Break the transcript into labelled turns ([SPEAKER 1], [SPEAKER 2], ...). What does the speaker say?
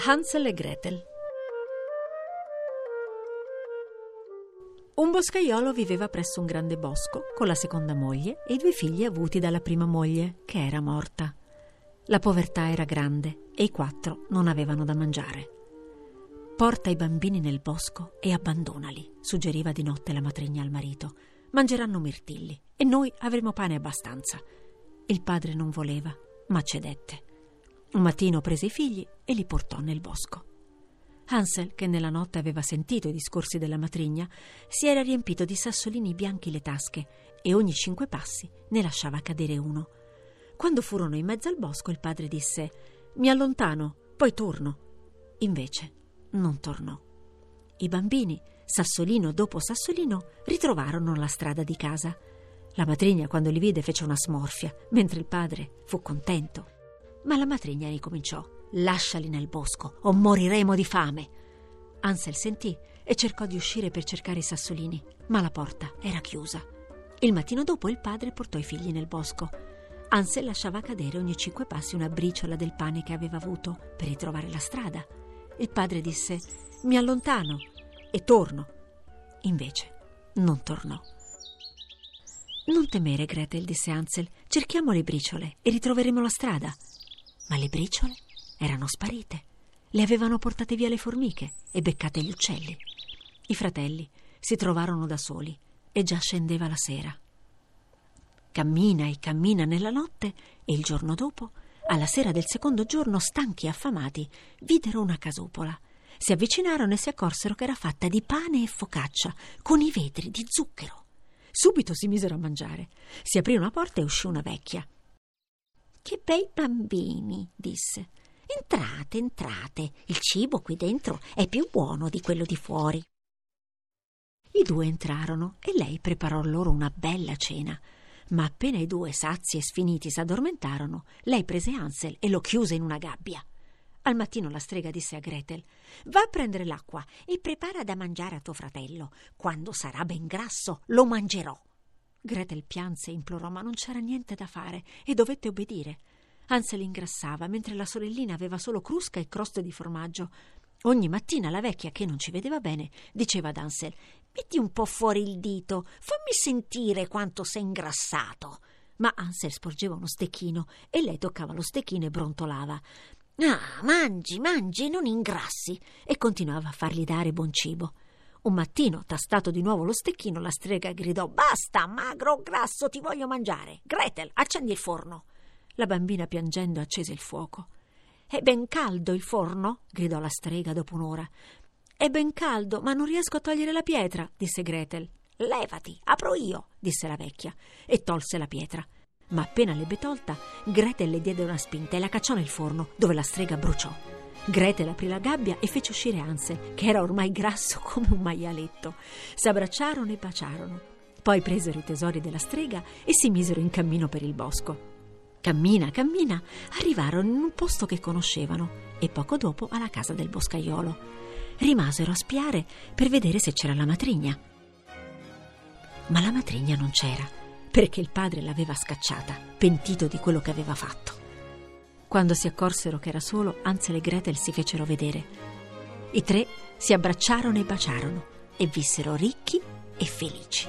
[SPEAKER 1] Hansel e Gretel Un boscaiolo viveva presso un grande bosco con la seconda moglie e i due figli avuti dalla prima moglie, che era morta. La povertà era grande e i quattro non avevano da mangiare. Porta i bambini nel bosco e abbandonali, suggeriva di notte la matrigna al marito. Mangeranno mirtilli e noi avremo pane abbastanza. Il padre non voleva, ma cedette. Un mattino prese i figli e li portò nel bosco. Hansel, che nella notte aveva sentito i discorsi della matrigna, si era riempito di sassolini bianchi le tasche e ogni cinque passi ne lasciava cadere uno. Quando furono in mezzo al bosco, il padre disse: Mi allontano, poi torno. Invece non tornò. I bambini, sassolino dopo sassolino, ritrovarono la strada di casa. La matrigna, quando li vide, fece una smorfia, mentre il padre fu contento. Ma la matrigna ricominciò. Lasciali nel bosco o moriremo di fame. Ansel sentì e cercò di uscire per cercare i sassolini, ma la porta era chiusa. Il mattino dopo il padre portò i figli nel bosco. Ansel lasciava cadere ogni cinque passi una briciola del pane che aveva avuto per ritrovare la strada. Il padre disse: Mi allontano e torno. Invece non tornò. Non temere, Gretel, disse Ansel. Cerchiamo le briciole e ritroveremo la strada ma le briciole erano sparite. Le avevano portate via le formiche e beccate gli uccelli. I fratelli si trovarono da soli e già scendeva la sera. Cammina e cammina nella notte e il giorno dopo, alla sera del secondo giorno, stanchi e affamati, videro una casupola. Si avvicinarono e si accorsero che era fatta di pane e focaccia, con i vetri di zucchero. Subito si misero a mangiare. Si aprì una porta e uscì una vecchia. Che bei bambini, disse. Entrate, entrate. Il cibo qui dentro è più buono di quello di fuori. I due entrarono e lei preparò loro una bella cena. Ma appena i due, sazi e sfiniti, s'addormentarono, lei prese Ansel e lo chiuse in una gabbia. Al mattino la strega disse a Gretel: Va a prendere l'acqua e prepara da mangiare a tuo fratello. Quando sarà ben grasso, lo mangerò. Gretel pianse e implorò, ma non c'era niente da fare e dovette obbedire. Ansel ingrassava, mentre la sorellina aveva solo crusca e croste di formaggio. Ogni mattina la vecchia, che non ci vedeva bene, diceva ad Ansel: Metti un po' fuori il dito, fammi sentire quanto sei ingrassato. Ma Ansel sporgeva uno stecchino e lei toccava lo stecchino e brontolava. Ah, mangi, mangi, non ingrassi. E continuava a fargli dare buon cibo. Un mattino, tastato di nuovo lo stecchino, la strega gridò: Basta, magro grasso, ti voglio mangiare. Gretel, accendi il forno. La bambina piangendo accese il fuoco. È ben caldo il forno? gridò la strega dopo un'ora. È ben caldo, ma non riesco a togliere la pietra, disse Gretel. Levati, apro io, disse la vecchia, e tolse la pietra. Ma appena l'ebbe tolta, Gretel le diede una spinta e la cacciò nel forno, dove la strega bruciò. Gretel aprì la gabbia e fece uscire Ansel, che era ormai grasso come un maialetto. S'abbracciarono e baciarono. Poi presero i tesori della strega e si misero in cammino per il bosco. Cammina, cammina, arrivarono in un posto che conoscevano e poco dopo alla casa del boscaiolo. Rimasero a spiare per vedere se c'era la matrigna. Ma la matrigna non c'era, perché il padre l'aveva scacciata, pentito di quello che aveva fatto. Quando si accorsero che era solo, Ansel e Gretel si fecero vedere. I tre si abbracciarono e baciarono e vissero ricchi e felici.